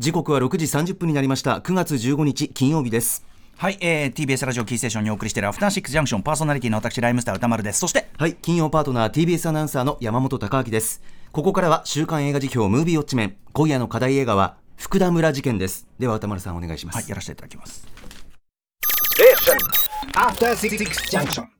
時刻は6時30分になりました。9月15日金曜日です。はい、えー、TBS ラジオキーステーションにお送りしているアフターシックスジャンクション。パーソナリティの私ライムスター歌丸です。そしてはい金曜パートナー TBS アナウンサーの山本貴明です。ここからは週刊映画辞表ムービーウォッチメン。今夜の課題映画は福田村事件です。では歌丸さんお願いします。はいやらせていただきます。え After Six Junction.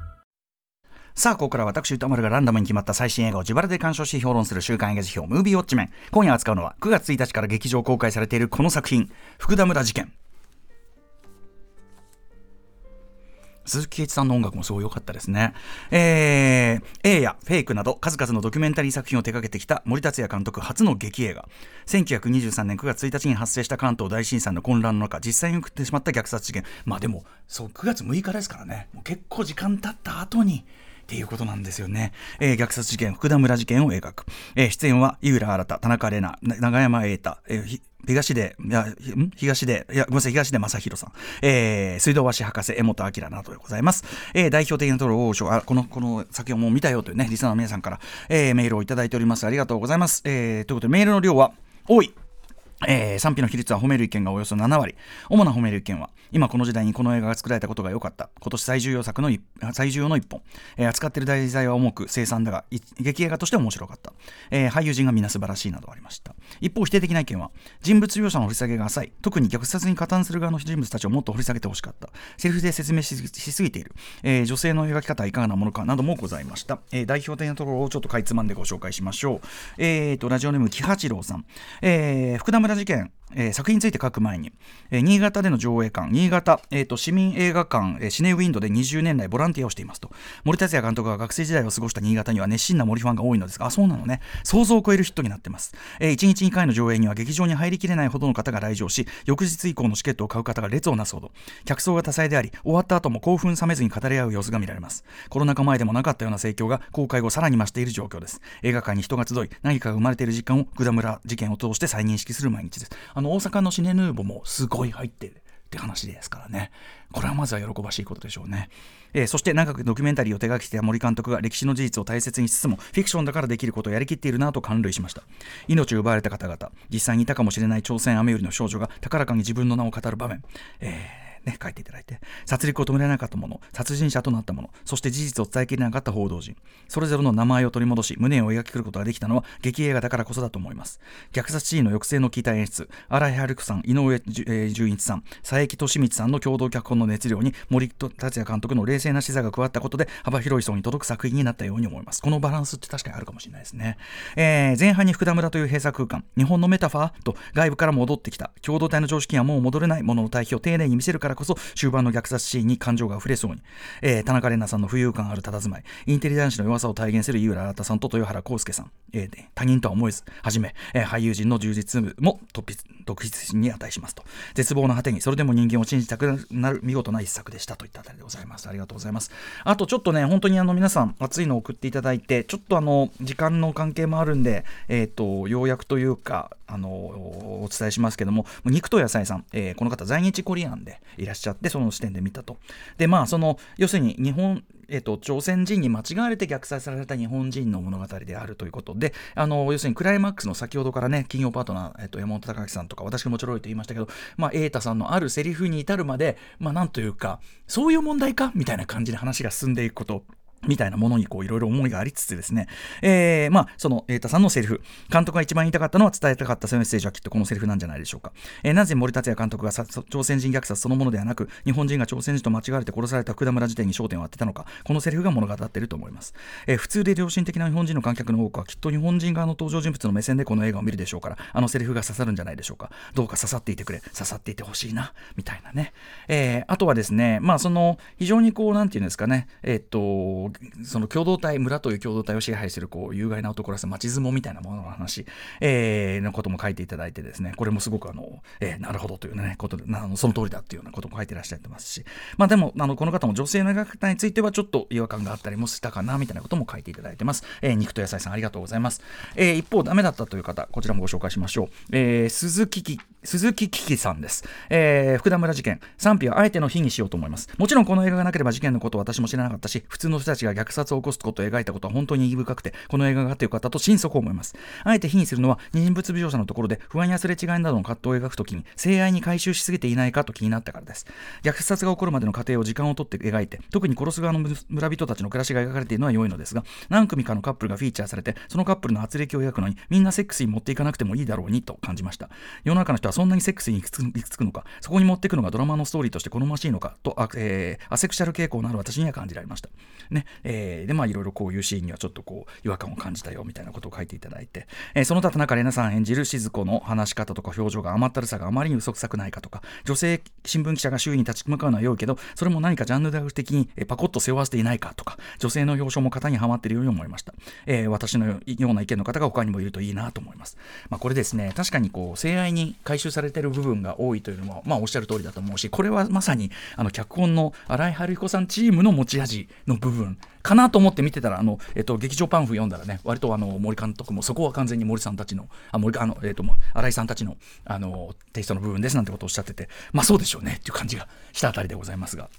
さあ、ここから私、歌丸がランダムに決まった最新映画を自腹で鑑賞し評論する週刊映画辞表、ムービーウォッチメン。今夜扱うのは、9月1日から劇場公開されているこの作品、福田村事件。鈴木圭一さんの音楽もすごい良かったですね。えー、A やフェイクなど数々のドキュメンタリー作品を手掛けてきた森達也監督初の劇映画。1923年9月1日に発生した関東大震災の混乱の中、実際に起きてしまった虐殺事件。まあでも、そう、9月6日ですからね。もう結構時間経った後に、っていうことなんですよね。えー、虐殺事件、福田村事件を描く。えー、出演は井浦新、田田中玲奈、永山瑛太、えー、東で、いや、東で、いや、ごめんなさい、東で正宏さん、えー、水道橋博士、江本明などでございます。えー、代表的なところを、あ、この、この作品をもう見たよというね、リスナーの皆さんから、えー、メールをいただいております。ありがとうございます。えー、ということで、メールの量は多い。えー、賛否の比率は褒める意見がおよそ7割。主な褒める意見は、今この時代にこの映画が作られたことが良かった。今年最重要作の最重要の一本。えー、扱っている題材は重く、生産だが、劇映画として面白かった。えー、俳優陣が皆素晴らしいなどありました。一方、否定的な意見は、人物描写の掘り下げが浅い。特に虐殺に加担する側の人物たちをもっと掘り下げてほしかった。セリフで説明しすぎている。え、女性の描き方はいかがなものかなどもございました。え、代表的なところをちょっとかいつまんでご紹介しましょう。えーと、ラジオネーム木八郎さん。え、福田村事件。えー、作品について書く前に、えー、新潟での上映館、新潟、えーと、市民映画館、えー、シネウィンドで20年来ボランティアをしていますと、森達也監督が学生時代を過ごした新潟には熱心な森ファンが多いのですが、あ、そうなのね、想像を超えるヒットになってます。えー、1日2回の上映には劇場に入りきれないほどの方が来場し、翌日以降のチケットを買う方が列をなすほど、客層が多彩であり、終わった後も興奮冷めずに語り合う様子が見られます。コロナ禍前でもなかったような盛況が公開後さらに増している状況です。映画館に人が集い、何かが生まれている時間を、グダ村事件を通して再認識する毎日です。あの、大阪のシネヌーボもすごい入ってるって話ですからね。これはまずは喜ばしいことでしょうね。えー、そして長くドキュメンタリーを手がけていた森監督が歴史の事実を大切にしつつもフィクションだからできることをやりきっているなと感涙しました命を奪われた方々実際にいたかもしれない朝鮮雨よりの少女が高らかに自分の名を語る場面、えーね、書いていただいて、殺戮を止められなかった者、殺人者となった者、そして事実を伝えきれなかった報道陣、それぞれの名前を取り戻し、胸を描きくることができたのは劇映画だからこそだと思います。虐殺シーンの抑制の効いた演出、新井春子さん、井上純一さん、佐伯利光さんの共同脚本の熱量に森達也監督の冷静な視座が加わったことで幅広い層に届く作品になったように思います。このバランスって確かにあるかもしれないですね。えー、前半に福田村という閉鎖空間、日本のメタファーと外部から戻ってきた共同体の常識はもう戻れないものの対比を丁寧に見せるからからこそ終盤の虐殺シーンに感情が溢れそうに、えー、田中玲奈さんの浮遊感ある佇まい、インテリ男子の弱さを体現する井浦新さんと豊原康介さん、えー、他人とは思えず、はじめ、えー、俳優陣の充実も突筆特筆心に値しますと。絶望の果てに、それでも人間を信じたくなる見事な一作でしたといったあたりでございます。ありがとうございます。あとちょっとね、本当にあの皆さん、熱いのを送っていただいて、ちょっとあの、時間の関係もあるんで、えっ、ー、と、要約というか、あの、お伝えしますけども、肉と野菜さん、えー、この方在日コリアンでいらっしゃって、その視点で見たと。で、まあ、その、要するに日本、えっと、朝鮮人に間違われて虐殺された日本人の物語であるということで、あの要するにクライマックスの先ほどからね、金曜パートナー、えっと、山本隆明さんとか、私もちょろいと言いましたけど、まあ、瑛太さんのあるセリフに至るまで、まあ、なんというか、そういう問題かみたいな感じで話が進んでいくことみたいなものにこういろいろ思いがありつつですね、えー、まあ、その、瑛太さんのセリフ、監督が一番言いたかったのは伝えたかったそのメッセージはきっとこのセリフなんじゃないでしょうか。えー、なぜ森達也監督が朝鮮人虐殺そのものではなく、日本人が朝鮮人と間違われて殺された福田村時点に焦点を当てたのか、このセリフが物語っていると思います。えー、普通で良心的な日本人の観客の多くはきっと日本人側の登場人物の目線でこの映画を見るでしょうから、あのセリフが刺さるんじゃないでしょうか。どうか刺さっていてくれ、刺さっていてほしいな、みたいなね。えー、あとはですね、まあ、その、非常にこう、なんていうんですかね、えっと、その共同体村という共同体を支配するこう有害な男らし町相撲みたいなものの話、えー、のことも書いていただいてですね。これもすごくあの、えー、なるほどというねことでなその通りだっていうようなことも書いてらっしゃってますし。まあでもあのこの方も女性の描き方についてはちょっと違和感があったりもしたかなみたいなことも書いていただいてます、えー、肉と野菜さんありがとうございます、えー、一方ダメだったという方こちらもご紹介しましょう、えー、鈴木き鈴木キキさんです、えー、福田村事件賛否はあえての日にしようと思います。もちろんこの映画がなければ事件のことを私も知らなかったし普通の人たちが虐殺を起こすことを描いたことは本当に意義深くてこの映画があってよかったと心底思います。あえて非にするのは人物描写のところで不安やすれ違いなどの葛藤を描くときに性愛に回収しすぎていないかと気になったからです。虐殺が起こるまでの過程を時間をとって描いて特に殺す側の村人たちの暮らしが描かれているのは良いのですが何組かのカップルがフィーチャーされてそのカップルの圧力を描くのにみんなセックスに持っていかなくてもいいだろうにと感じました。世の中の人はそんなにセックスに行き着くのかそこに持っていくのがドラマのストーリーとして好ましいのかとあ、えー、アセクシャル傾向のある私には感じられました。ね。えー、でまあいろいろこういうシーンにはちょっとこう違和感を感じたよみたいなことを書いていただいて、えー、その他田中玲奈さん演じる静子の話し方とか表情が甘ったるさがあまりに嘘くさくないかとか女性新聞記者が周囲に立ち向かうのは良いけどそれも何かジャンル学的にパコッと背負わせていないかとか女性の表彰も型にはまっているように思いました、えー、私のような意見の方が他にもいるといいなと思います、まあ、これですね確かにこう性愛に回収されている部分が多いというのは、まあ、おっしゃる通りだと思うしこれはまさにあの脚本の新井春彦さんチームの持ち味の部分かなと思って見てたらあの、えっと、劇場パンフ読んだらね割とあの森監督もそこは完全に森さんたちのあ森あの、えっと、新井さんたちのあのテイストの部分ですなんてことをおっしゃっててまあそうでしょうねっていう感じがしたあたりでございますが。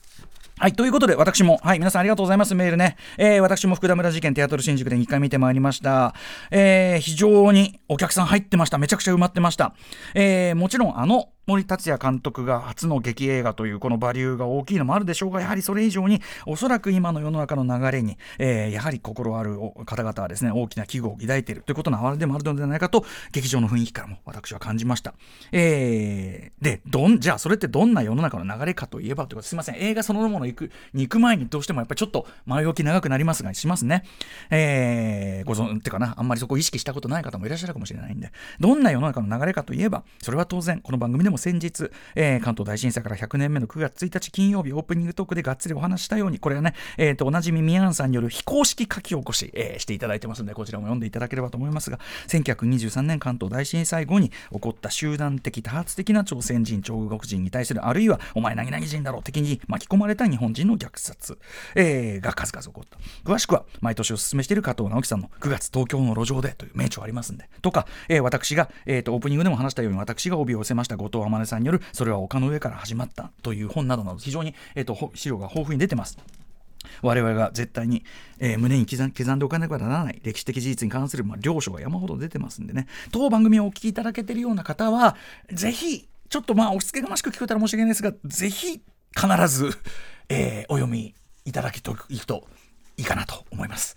はい。ということで、私も、はい、皆さんありがとうございます。メールね。えー、私も福田村事件テアトル新宿で2回見てまいりました。えー、非常にお客さん入ってました。めちゃくちゃ埋まってました。えー、もちろん、あの、森達也監督が初の劇映画というこのバリューが大きいのもあるでしょうがやはりそれ以上におそらく今の世の中の流れに、えー、やはり心ある方々はですね大きな危惧を抱いているということの表れでもあるのではないかと劇場の雰囲気からも私は感じました、えー、でどんじゃあそれってどんな世の中の流れかといえばということす。いません。映画そのもの行くに行く前にどうしてもやっぱりちょっと前置き長くなりますがしますね、えー、ご存ってかな。あんまりそこを意識したことない方もいらっしゃるかもしれないんで。どんな世の中の流れかといえばそれは当然この番組でもも先日、えー、関東大震災から100年目の9月1日金曜日オープニングトークでがっつりお話したようにこれはね、えーと、おなじみミヤンさんによる非公式書き起こし、えー、していただいてますのでこちらも読んでいただければと思いますが1923年関東大震災後に起こった集団的多発的な朝鮮人中国人に対するあるいはお前何々人だろう的に巻き込まれた日本人の虐殺、えー、が数々起こった。詳しくは毎年お勧めしている加藤直樹さんの9月東京の路上でという名著ありますんでとか、えー、私が、えーと、オープニングでも話したように私が帯を寄せました後藤天音さんによるそれは丘の上から始まったという本などなど非常に、えーと、資料が豊富に出てます。我々が絶対に、えー、胸に刻んでおかなければならない歴史的事実に関する、まあ、領書が山ほど出てますんでね当番組をお聞きいただけてるような方はぜひちょっとまあ押し付けがましく聞こえたら申し訳ないですがぜひ必ず、えー、お読みいただけといくといいかなと思います。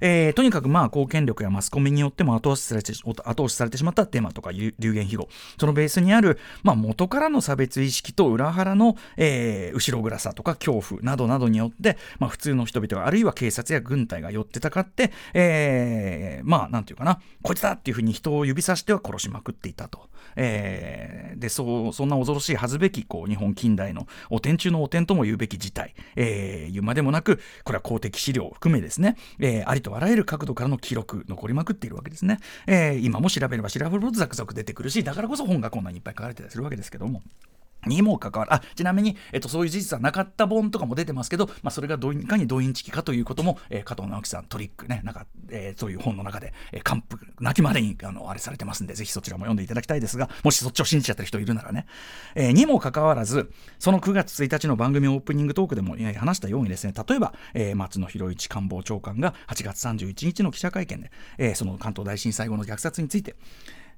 えー、とにかくまあ貢献力やマスコミによっても後押しされて後押しされてしまったテーマとか流言飛語そのベースにある、まあ、元からの差別意識と裏腹の、えー、後ろ暗さとか恐怖などなどによって、まあ、普通の人々があるいは警察や軍隊が寄ってたかって、えー、まあなんていうかなこいつだっていうふうに人を指さしては殺しまくっていたと。えー、でそうそんな恐ろしいはずべきこう日本近代のお天中のお天とも言うべき事態、えー、言うまでもなくこれは公的資料を含めですね、えー、ありとあらゆる角度からの記録残りまくっているわけですね、えー、今も調べれば調べるほどザクザク出てくるしだからこそ本がこんなにいっぱい書かれてたりするわけですけども。にもかかわらず、あ、ちなみに、えっと、そういう事実はなかった本とかも出てますけど、まあ、それがどいかに動員チキかということも、えー、加藤直樹さん、トリックね、なんか、えー、そういう本の中で、えー、完封、泣きまでに、あの、あれされてますんで、ぜひそちらも読んでいただきたいですが、もしそっちを信じちゃってる人いるならね、えー、にもかかわらず、その9月1日の番組オープニングトークでも、えー、話したようにですね、例えば、えー、松野博一官房長官が8月31日の記者会見で、えー、その関東大震災後の虐殺について、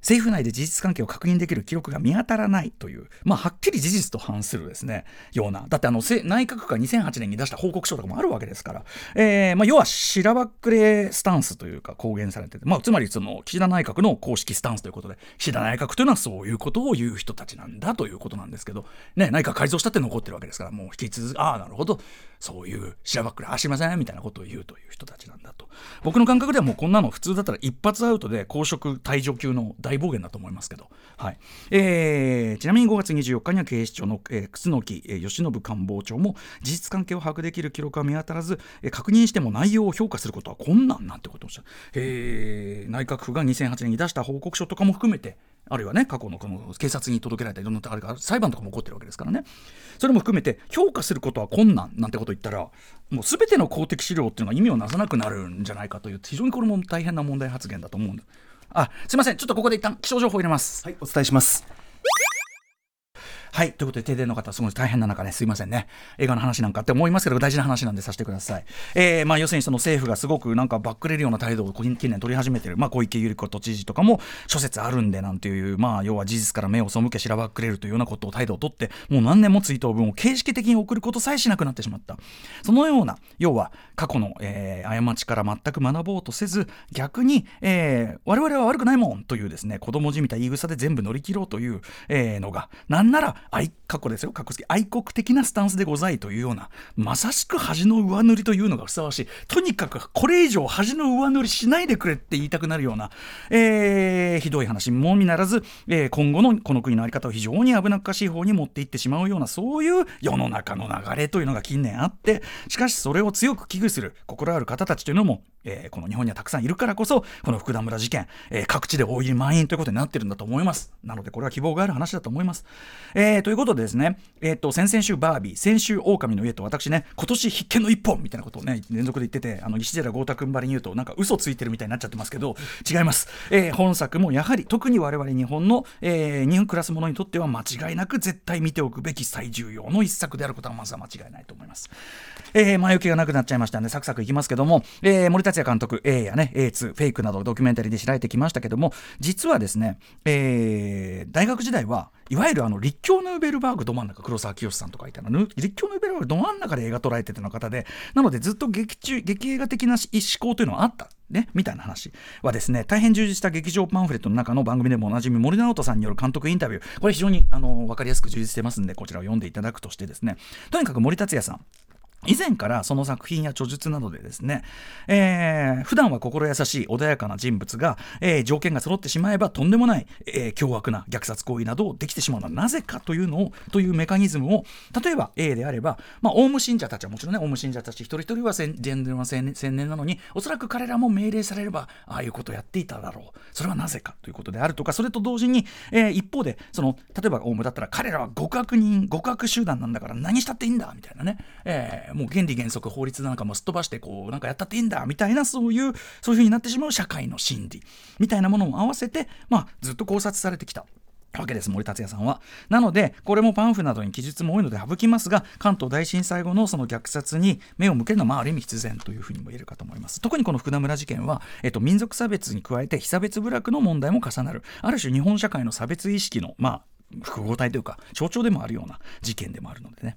政府内で事実関係を確認できる記録が見当たらないという、まあ、はっきり事実と反するですね、ような、だってあの内閣府が2008年に出した報告書とかもあるわけですから、えーまあ、要はしらばっくれスタンスというか公言されてて、まあ、つまりその岸田内閣の公式スタンスということで、岸田内閣というのはそういうことを言う人たちなんだということなんですけど、ね、内閣改造したって残ってるわけですから、もう引き続き、ああ、なるほど、そういうしらばっくれ、あ、しませんみたいなことを言うという人たちなんだと。僕の感覚ではもうこんなの普通だったら一発アウトで公職退場級の大暴言だと思いますけど、はい。えー、ちなみに5月24日には警視庁の、えー、楠木、えー、吉信官房長も事実関係を把握できる記録は見当たらず、えー、確認しても内容を評価することは困難なんてことをしゃる、えー、内閣府が2008年に出した報告書とかも含めてあるいはね過去のこの警察に届けられたいろんなあれが裁判とかも起こってるわけですからね。それも含めて評価することは困難なんてことを言ったらもう全ての公的資料っていうのが意味をなさなくなるんじゃないかという非常にこれも大変な問題発言だと思うんです。あすいません。ちょっとここで一旦気象情報入れます。はいお伝えします。はい。ということで停電の方すごい大変な中ねすいませんね。映画の話なんかって思いますけど大事な話なんでさせてください、えー、まあ要するにその政府がすごくなんかバックれるような態度を近年取り始めてる、まあ、小池百合子都知事とかも諸説あるんでなんていうまあ要は事実から目を背けしらばっくれるというようなことを態度をとってもう何年も追悼文を形式的に送ることさえしなくなってしまった。そのような要は過去の、えー、過ちから全く学ぼうとせず逆に、えー、我々は悪くないもんというですね子供じみた言い草で全部乗り切ろうという、えー、のがなんなら過去ですよ、かっこつき愛国的なスタンスでございというような、まさしく恥の上塗りというのがふさわしい。とにかくこれ以上恥の上塗りしないでくれって言いたくなるような、えー、ひどい話もみならず、えー、今後のこの国の在り方を非常に危なっかしい方に持っていってしまうような、そういう世の中の流れというのが近年あって、しかしそれを強く危惧する心ある方たちというのも、えー、この日本にはたくさんいるからこそ、この福田村事件、えー、各地で大入り満員ということになってるんだと思います。なので、これは希望がある話だと思います。え、ということでですね、えっ、と、先々週バービー、先週狼の家と私ね、今年必見の一本みたいなことをね、連続で言ってて、あの、石寺豪太君ばりに言うと、なんか嘘ついてるみたいになっちゃってますけど、違います。え本作もやはり、特に我々日本の、えー、日本暮らす者にとっては間違いなく絶対見ておくべき最重要の一作であることはまずは間違いないと思います。え前置きがなくなっちゃいましたんで、サクサクいきますけども、え森達也監督、A やね、A2、フェイクなどドキュメンタリーで知られてきましたけども、実はですね、えー、大学時代はいわゆるあの立教ヌーベルバーグど真ん中黒沢清さんとかいたの。立教ヌーベルバーグど真ん中で映画撮られてての方でなのでずっと劇中劇映画的な思考というのはあったね、みたいな話はですね大変充実した劇場パンフレットの中の番組でもおなじみ森直人さんによる監督インタビューこれ非常にあの分かりやすく充実してますんでこちらを読んでいただくとしてですねとにかく森達也さん以前からその作品や著述などでですね、えー、普段は心優しい穏やかな人物が、えー、条件が揃ってしまえばとんでもない、えー、凶悪な虐殺行為などをできてしまうのはなぜかというのをというメカニズムを例えば A であれば、まあ、オウム信者たちはもちろんねオウム信者たち一人一人はジェンデルは青年なのにおそらく彼らも命令されればああいうことをやっていただろう。それはなぜかということであるとかそれと同時に、えー、一方でその例えばオウムだったら彼らは極悪人極悪集団なんだから何したっていいんだみたいなね、えー、もう原理原則法律なんかもすっ飛ばしてこうなんかやったっていいんだみたいなそういうそういう風になってしまう社会の心理みたいなものも合わせて、まあ、ずっと考察されてきた。わけです森達也さんは。なのでこれもパンフなどに記述も多いので省きますが関東大震災後のその虐殺に目を向けるのは、まあ、ある意味必然というふうにも言えるかと思います。特にこの福田村事件は、えっと、民族差別に加えて被差別部落の問題も重なるある種日本社会の差別意識のまあ複合体というか象徴でもあるような事件でもあるのでね。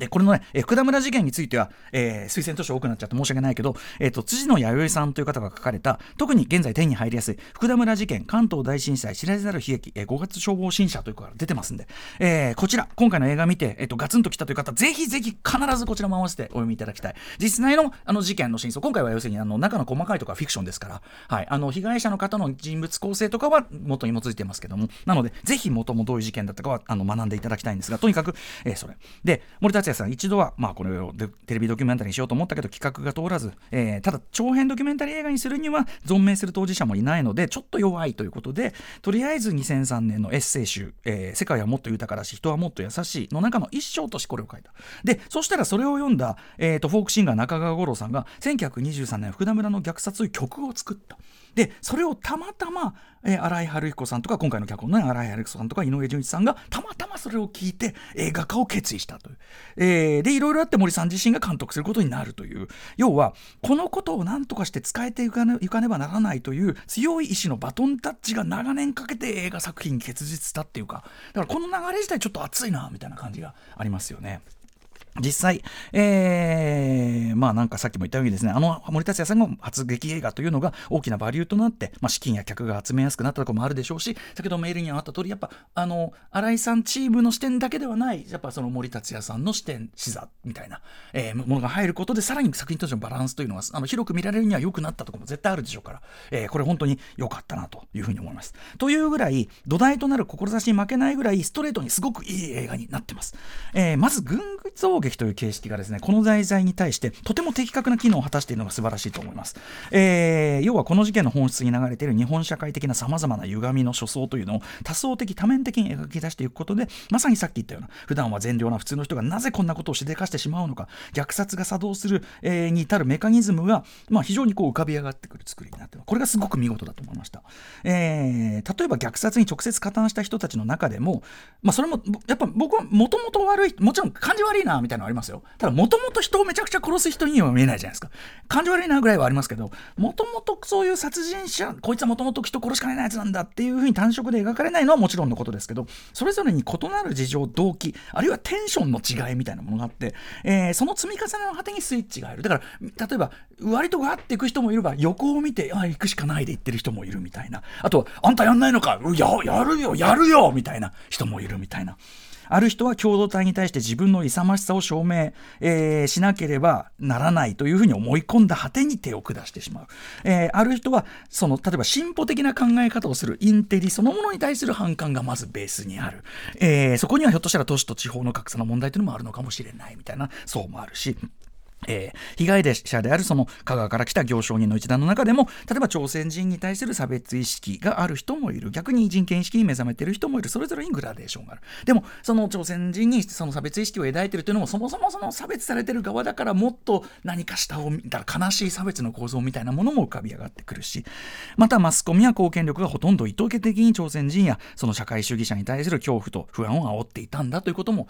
で、これのね、え福田村事件については、えー、推薦図書多くなっちゃって申し訳ないけど、えっ、ー、と、辻野弥生さんという方が書かれた、特に現在手に入りやすい、福田村事件、関東大震災、知られざる悲劇、えー、5月消防新社というから出てますんで、えー、こちら、今回の映画見て、えっ、と、ガツンと来たという方、ぜひぜひ必ずこちらも合わせてお読みいただきたい。実際のあの事件の真相、今回は要するにあの中の細かいところはフィクションですから、はい、あの、被害者の方の人物構成とかは元に基づいてますけども、なので、ぜひ元もどういう事件だったかはあの学んでいただきたいんですが、とにかく、え、それ。で、森達也さん、一度は、まあ、これをテレビドキュメンタリーにしようと思ったけど企画が通らず、えー、ただ長編ドキュメンタリー映画にするには存命する当事者もいないのでちょっと弱いということでとりあえず2003年のエッセイ集「えー、世界はもっと豊からし人はもっと優しい」の中の一章としてこれを書いた。でそしたらそれを読んだ、えーと、フォークシンガー中川五郎さんが1923年福田村の虐殺という曲を作った。でそれをたまたま、えー、新井春彦さんとか今回の脚本の新井春彦さんとか井上純一さんがたまたまそれを聞いて映画化を決意したという、えー、でいろいろあって森さん自身が監督することになるという。要はこのことを何とかして使えていかねいかねばならないという強い意志のバトンタッチが長年かけて映画作品に結実したっていうか。だからこの流れ自体ちょっと熱いなみたいな感じがありますよね。実際、えー、まあなんかさっきも言ったようにですね、あの森達也さんの初劇映画というのが大きなバリューとなって、まあ、資金や客が集めやすくなったところもあるでしょうし、先ほどメールにあった通り、やっぱ、あの、新井さんチームの視点だけではない、やっぱその森達也さんの視点、視座みたいな、えー、ものが入ることで、さらに作品としてのバランスというのが、あの広く見られるには良くなったところも絶対あるでしょうから、えー、これ本当に良かったなというふうに思います。というぐらい、土台となる志に負けないぐらい、ストレートにすごくいい映画になってます。えー、まず、群像劇という形式がですね、この題材に対してとても的確な機能を果たしているのが素晴らしいと思います。えー、要はこの事件の本質に流れている日本社会的なさまざまな歪みの初相というのを多層的多面的に描き出していくことでまさにさっき言ったような普段は善良な普通の人がなぜこんなことをしでかしてしまうのか虐殺が作動する、えー、に至るメカニズムが、まあ、非常にこう浮かび上がってくる作りになっているこれがすごく見事だと思いました。えー、例えば虐殺に直接加担した人たちの中でも、まあ、それもやっぱ僕はもともと悪いもちろん感じ悪いなみたいなたいなのありますよただもともと人をめちゃくちゃ殺す人には見えないじゃないですか。感じ悪いなぐらいはありますけど、もともとそういう殺人者、こいつはもともと人殺しかねないやつなんだっていうふうに単色で描かれないのはもちろんのことですけど、それぞれに異なる事情、動機、あるいはテンションの違いみたいなものがあって、えー、その積み重ねの果てにスイッチがある。だから、例えば、割とガっていく人もいれば、横を見て、あ、行くしかないで行ってる人もいるみたいな。あとは、あんたやんないのかや、やるよ、やるよみたいな人もいるみたいな。ある人は共同体に対して自分の勇ましさを証明、えー、しなければならないというふうに思い込んだ果てに手を下してしまう、えー、ある人はその例えば進歩的な考え方をするインテリそのものに対する反感がまずベースにある、えー、そこにはひょっとしたら都市と地方の格差の問題というのもあるのかもしれないみたいなそうもあるし。えー、被害者であるその香川から来た行商人の一団の中でも例えば朝鮮人に対する差別意識がある人もいる。逆に人権意識に目覚めている人もいる。それぞれにグラデーションがある。でもその朝鮮人にその差別意識を抱いているというのもそもそもその差別されている側だからもっと何か下を見たら悲しい差別の構造みたいなものも浮かび上がってくるし。またマスコミや貢献力がほとんど意図的に朝鮮人やその社会主義者に対する恐怖と不安を煽っていたんだということも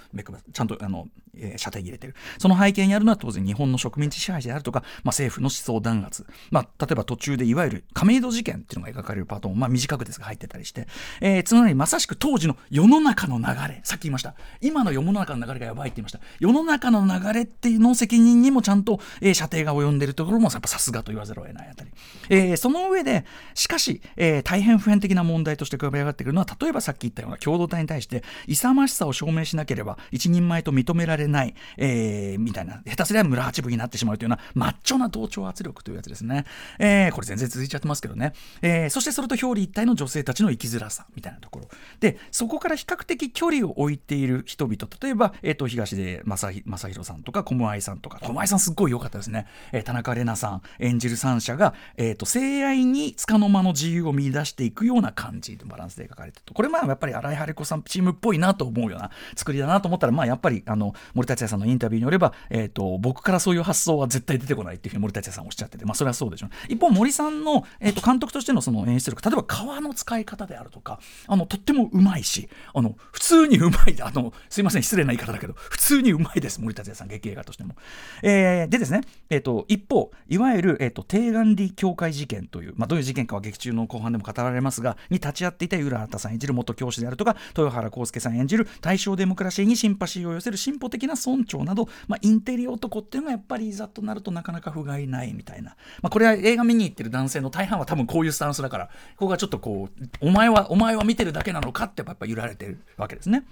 ちゃんとあの、えー、射程に入れている。その背景にあるのは当然日本本の植民地支配であるとか、まあ、政府の思想弾圧、まあ、例えば途中でいわゆる亀戸事件っていうのが描かれるパートも、まあ、短くですが入ってたりして、えー、つまりまさしく当時の世の中の流れ。さっき言いました。今の世の中の流れがやばいって言いました。世の中の流れっていうの責任にもちゃんと、えー、射程が及んでいるところもやっぱさすがと言わざるを得ないあたり、えー、その上でしかし、えー、大変普遍的な問題として浮かび上がってくるのは例えばさっき言ったような共同体に対して勇ましさを証明しなければ一人前と認められない、えー、みたいな。下手すりゃ村八分になってしまうというようなマッチョな同調圧力というやつですね。えー、これ全然続いちゃってますけどね。えー、そしてそれと表裏一体の女性たちの生きづらさみたいなところ。で、そこから比較的距離を置いている人々、例えば、えっ、ー、と、東出正宏さんとか、小室愛さんとか、小室愛さんすっごい良かったですね。えー、田中玲奈さん演じる三者が、えっ、ー、と、性愛に束の間の自由を見出していくような感じでバランスで描かれてると。これまあやっぱり新井晴子さんチームっぽいなと思うような作りだなと思ったら、まあやっぱりあの森達也さんのインタビューによれば、えっ、ー、と、僕からそういう発想は絶対出てこないっていうふうに森達也さんおっしゃってて、まあ、それはそうでしょう、一方森さんの、えー、と監督としてのその演出力例えば川の使い方であるとかあのとってもうまいしあの普通にうまいあのすいません失礼な言い方だけど普通にうまいです森達也さん劇映画としても、えー、でですね、えー、と一方いわゆる、えー、と低眼里教会事件という、まあ、どういう事件かは劇中の後半でも語られますがに立ち会っていた浦畑さん演じる元教師であるとか豊原康介さん演じる大正デモクラシーにシンパシーを寄せる進歩的な村長など、まあ、インテリ男っていうのがやっぱりいざとなるとなかなか不甲斐ないみたいな、まあ、これは映画見に行ってる男性の大半は多分こういうスタンスだからここがちょっとこうお前はお前は見てるだけなのかってやっぱ揺られてるわけですね。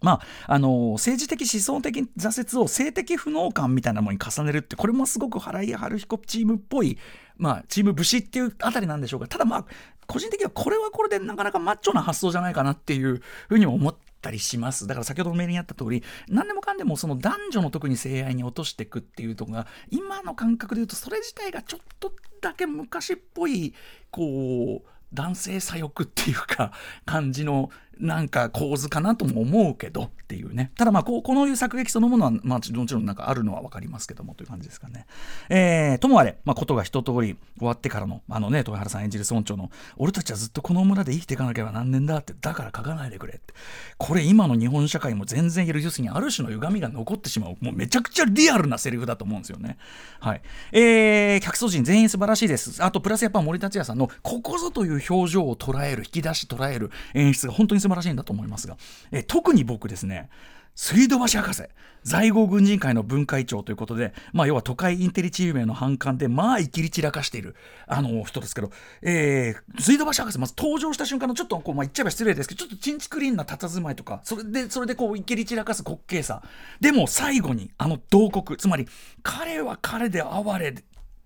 まあ、あの政治的思想的挫折を性的不能感みたいなものに重ねるってこれもすごく原井春彦チームっぽい、まあ、チーム武士っていうあたりなんでしょうかただまあ個人的にはこれはこれでなかなかマッチョな発想じゃないかなっていうふうに思ってたりします。だから先ほどのメールにあった通り何でもかんでもその男女の特に性愛に落としていくっていうとこが今の感覚で言うとそれ自体がちょっとだけ昔っぽいこう男性左翼っていうか感じのなんか構図かなとも思うけどっていうねただまあこうこのいう作劇そのものは、まあ、もちろんなんかあるのは分かりますけどもという感じですかね。えー、ともあれ、まあ、ことが一通り終わってからのあのね豊原さん演じる村長の「俺たちはずっとこの村で生きていかなければ何年だ」ってだから書かないでくれってこれ今の日本社会も全然いる要するにある種の歪みが残ってしまうもうめちゃくちゃリアルなセリフだと思うんですよね。はいえー、客層陣全員素晴らしいです。あとプラスやっぱ森達也さんのここぞという表情を捉える引き出し捉える演出が本当に素晴らしいんだと思いますが、え特に僕ですね水道橋博士在郷軍人会の分会長ということで、まあ、要は都会インテリチームへの反感でまあいきり散らかしているあの人ですけど、えー、水道橋博士まず登場した瞬間のちょっとこう、まあ、言っちゃえば失礼ですけどちょっとチンチクリーンな佇まいとかそれでそれでこういきり散らかす滑稽さ。でも最後にあの慟哭つまり彼は彼で哀れ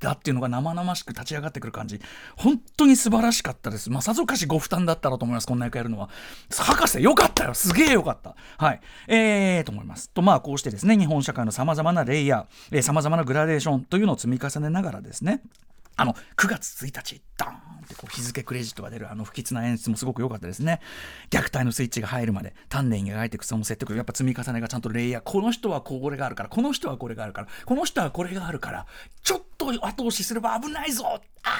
だっていうのが生々しく立ち上がってくる感じ。本当に素晴らしかったです。まあさぞかしご負担だったろうと思います。こんな役やるのは。博士よかったよ。すげえよかった。はい。えー、と思います。とまあこうしてですね日本社会のさまざまなレイヤーさまざまなグラデーションというのを積み重ねながらですね。あの9月1日。う日付クレジットが出るあの不吉な演出もすごく良かったですね。虐待のスイッチが入るまで丹念に描いていくその説得やっぱ積み重ねがちゃんとレイヤーこの人はこれがあるからこの人はこれがあるからこの人はこれがあるからちょっと後押しすれば危ないぞあ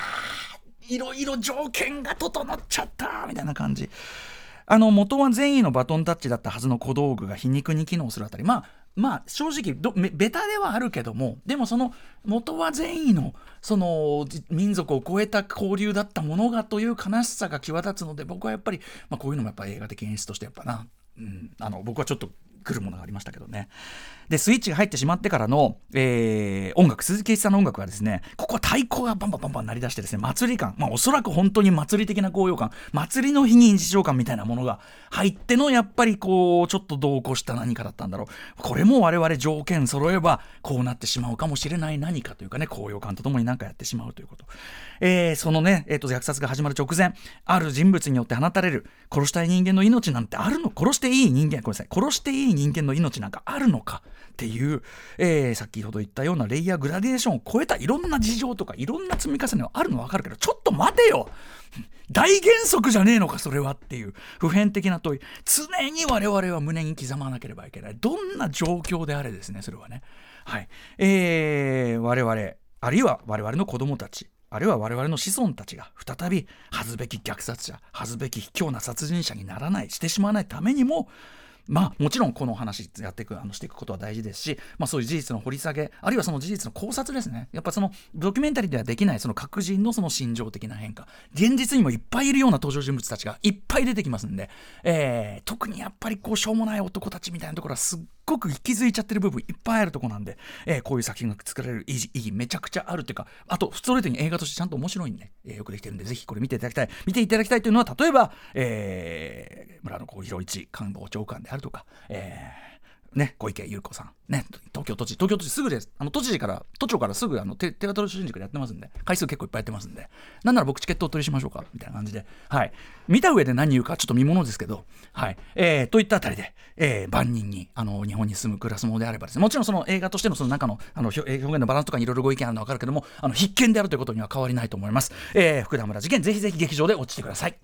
ーいろいろ条件が整っちゃったみたいな感じ。あの元は善意のバトンタッチだったはずの小道具が皮肉に機能するあたり。まあまあ正直どベタではあるけどもでもその元は善意のその民族を超えた交流だったものがという悲しさが際立つので僕はやっぱり、まあ、こういうのもやっぱ映画的演出としてやっぱな、うん、あの僕はちょっと来るものがありましたけどね。で、スイッチが入ってしまってからの、えー、音楽、鈴木一さんの音楽はですね、ここは太鼓がバンバンバンバン鳴り出してですね、祭り感、まあおそらく本当に祭り的な高揚感、祭りの日に日常感みたいなものが入っての、やっぱりこう、ちょっと同行した何かだったんだろう。これも我々条件揃えば、こうなってしまうかもしれない何かというかね、高揚感とともに何かやってしまうということ。えー、そのね、えっ、ー、と、虐殺が始まる直前、ある人物によって放たれる、殺したい人間の命なんてあるの？殺していい人間、ごめんなさい、殺していい人間の命なんかあるのかっていう、えー、先ほど言ったようなレイヤーグラデーションを超えたいろんな事情とかいろんな積み重ねはあるの分かるけどちょっと待てよ。大原則じゃねえのかそれはっていう。普遍的な問い。常に我々は胸に刻まなければいけない。どんな状況であれですねそれはね。はい。えー、我々あるいは我々の子供たちあるいは我々の子孫たちが再び恥ずべき虐殺者恥ずべき卑怯な殺人者にならないしてしまわないためにもまあ、もちろんこの話やっていくあのしていくことは大事ですし、まあ、そういう事実の掘り下げあるいはその事実の考察ですね。やっぱそのドキュメンタリーではできないその各人のその心情的な変化。現実にもいっぱいいるような登場人物たちがいっぱい出てきますんで、えー、特にやっぱりこうしょうもない男たちみたいなところはすっごく息づいちゃってる部分いっぱいあるとこなんで、えー、こういう作品が作られる意義意義めちゃくちゃあるというかあと普通レートに映画としてちゃんと面白いんで、えー、よくできてるんでぜひこれ見ていただきたい。見ていただきたいというのは例えば、えー、村野幸広一官房長官であるとか、えーね、小池百合子さん、ね、東京都知事、東京都知事すぐです、あの都知事から、都庁からすぐあのテテアトル新宿でやってますんで、回数結構いっぱいやってますんで、なんなら僕チケットを取りしましょうか、みたいな感じで、はい。見た上で何言うかちょっと見ものですけど、はい。えー、といったあたりで、えー、万人に、あの、日本に住むクラスものであればですね、もちろんその映画としてのその中の、あの、表現のバランスとかにいろいろご意見あるのはわかるけども、あの、必見であるということには変わりないと思います。えー、福田村事件、ぜひぜひ劇場で落ちてください。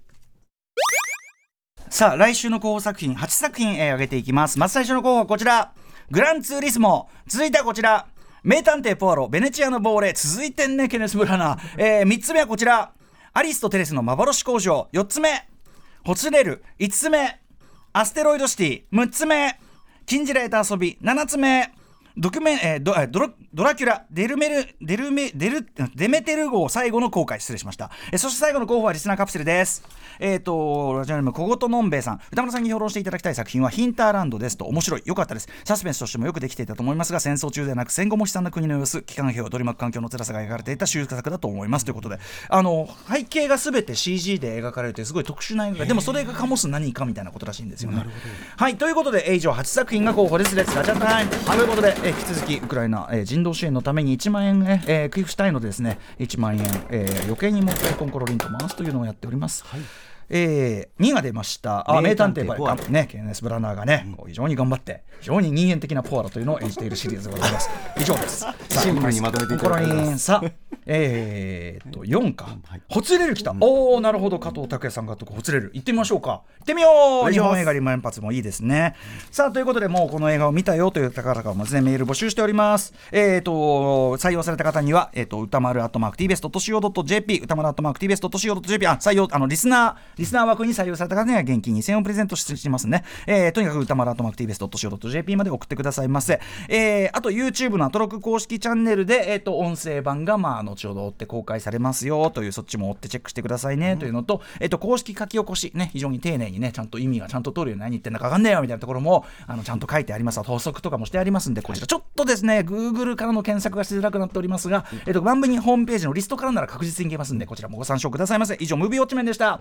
さあ、来週の候補作品、8作品、えー、挙げていきます。まず最初の候補はこちら。グランツーリスモ。続いてはこちら。名探偵ポアロ、ベネチアの亡霊。続いてんね、ケネス・ブラナー。えー、3つ目はこちら。アリスとテレスの幻工場。4つ目。ホツレル。5つ目。アステロイドシティ。6つ目。禁じられた遊び。7つ目。ドキュメン、えー、ドドドラキュラデルメルデルメデルデメテル号最後の公開失礼しました、えー、そして最後の候補はリスナーカプセルですえっ、ー、とラジオネーム小言のんべいさん。歌村さんに評論していただきたい作品はヒンターランドですと。面白い。良かったです。サスペンスとしてもよくできていたと思いますが戦争中ではなく戦後も悲惨な国の様子機関兵を取り巻く環境の辛さが描かれていた修作だと思いますということで。あの背景が全て CG で描かれてすごい特殊な映画でもそれが醸す何かみたいなことらしいんですよね。はいということで以上8作品が候補です。レッツガチャタイムということで、えー、引き続きウクライナ、えー、人道支援のために1万円、ね、えー、寄付したいのでですね1万円、えー、余計にもってコンコロリンと回すというのをやっております。はい。えー、2が出ました。あ名探偵ポアロねケネス・ブラナーがね、うん、非常に頑張って非常に人間的なポアロというのを演じているシリーズでございます。以上です。シンプルにまとめていただきます。さえー、っと4か、はい、ほつれるきた、うん、おおなるほど。加藤拓也さんがとほつれる。行ってみましょうか。行ってみよう。日本映画リマン発もいいですね、さあということでもうこの映画を見たよという方々まずねメール募集しております。えー、っと採用された方にはえー、っと歌丸アットマーク TBS.CO.JP 歌丸アットマーク TBS.CO.JP あ採用あのリスナーリスナー枠に採用された方には現金2000円をプレゼントしますね、えーとにかく歌丸アートマーク TBS.CO.JP まで送ってくださいませ、えーあと YouTube のアトロク公式チャンネルで、えー、と音声版がまあ後ほど追って公開されますよというそっちも追ってチェックしてくださいねというのと,、えー、と公式書き起こしね非常に丁寧にねちゃんと意味がちゃんと取るように何言ってんだか分かんねえよみたいなところもあのちゃんと書いてあります。補足とかもしてあります。んでこちらちょっとですね Google からの検索がしづらくなっておりますが、えー、と番組ホームページのリストからなら確実にいけますんでこちらもご参照くださいませ。以上ムービーウォッチメンでした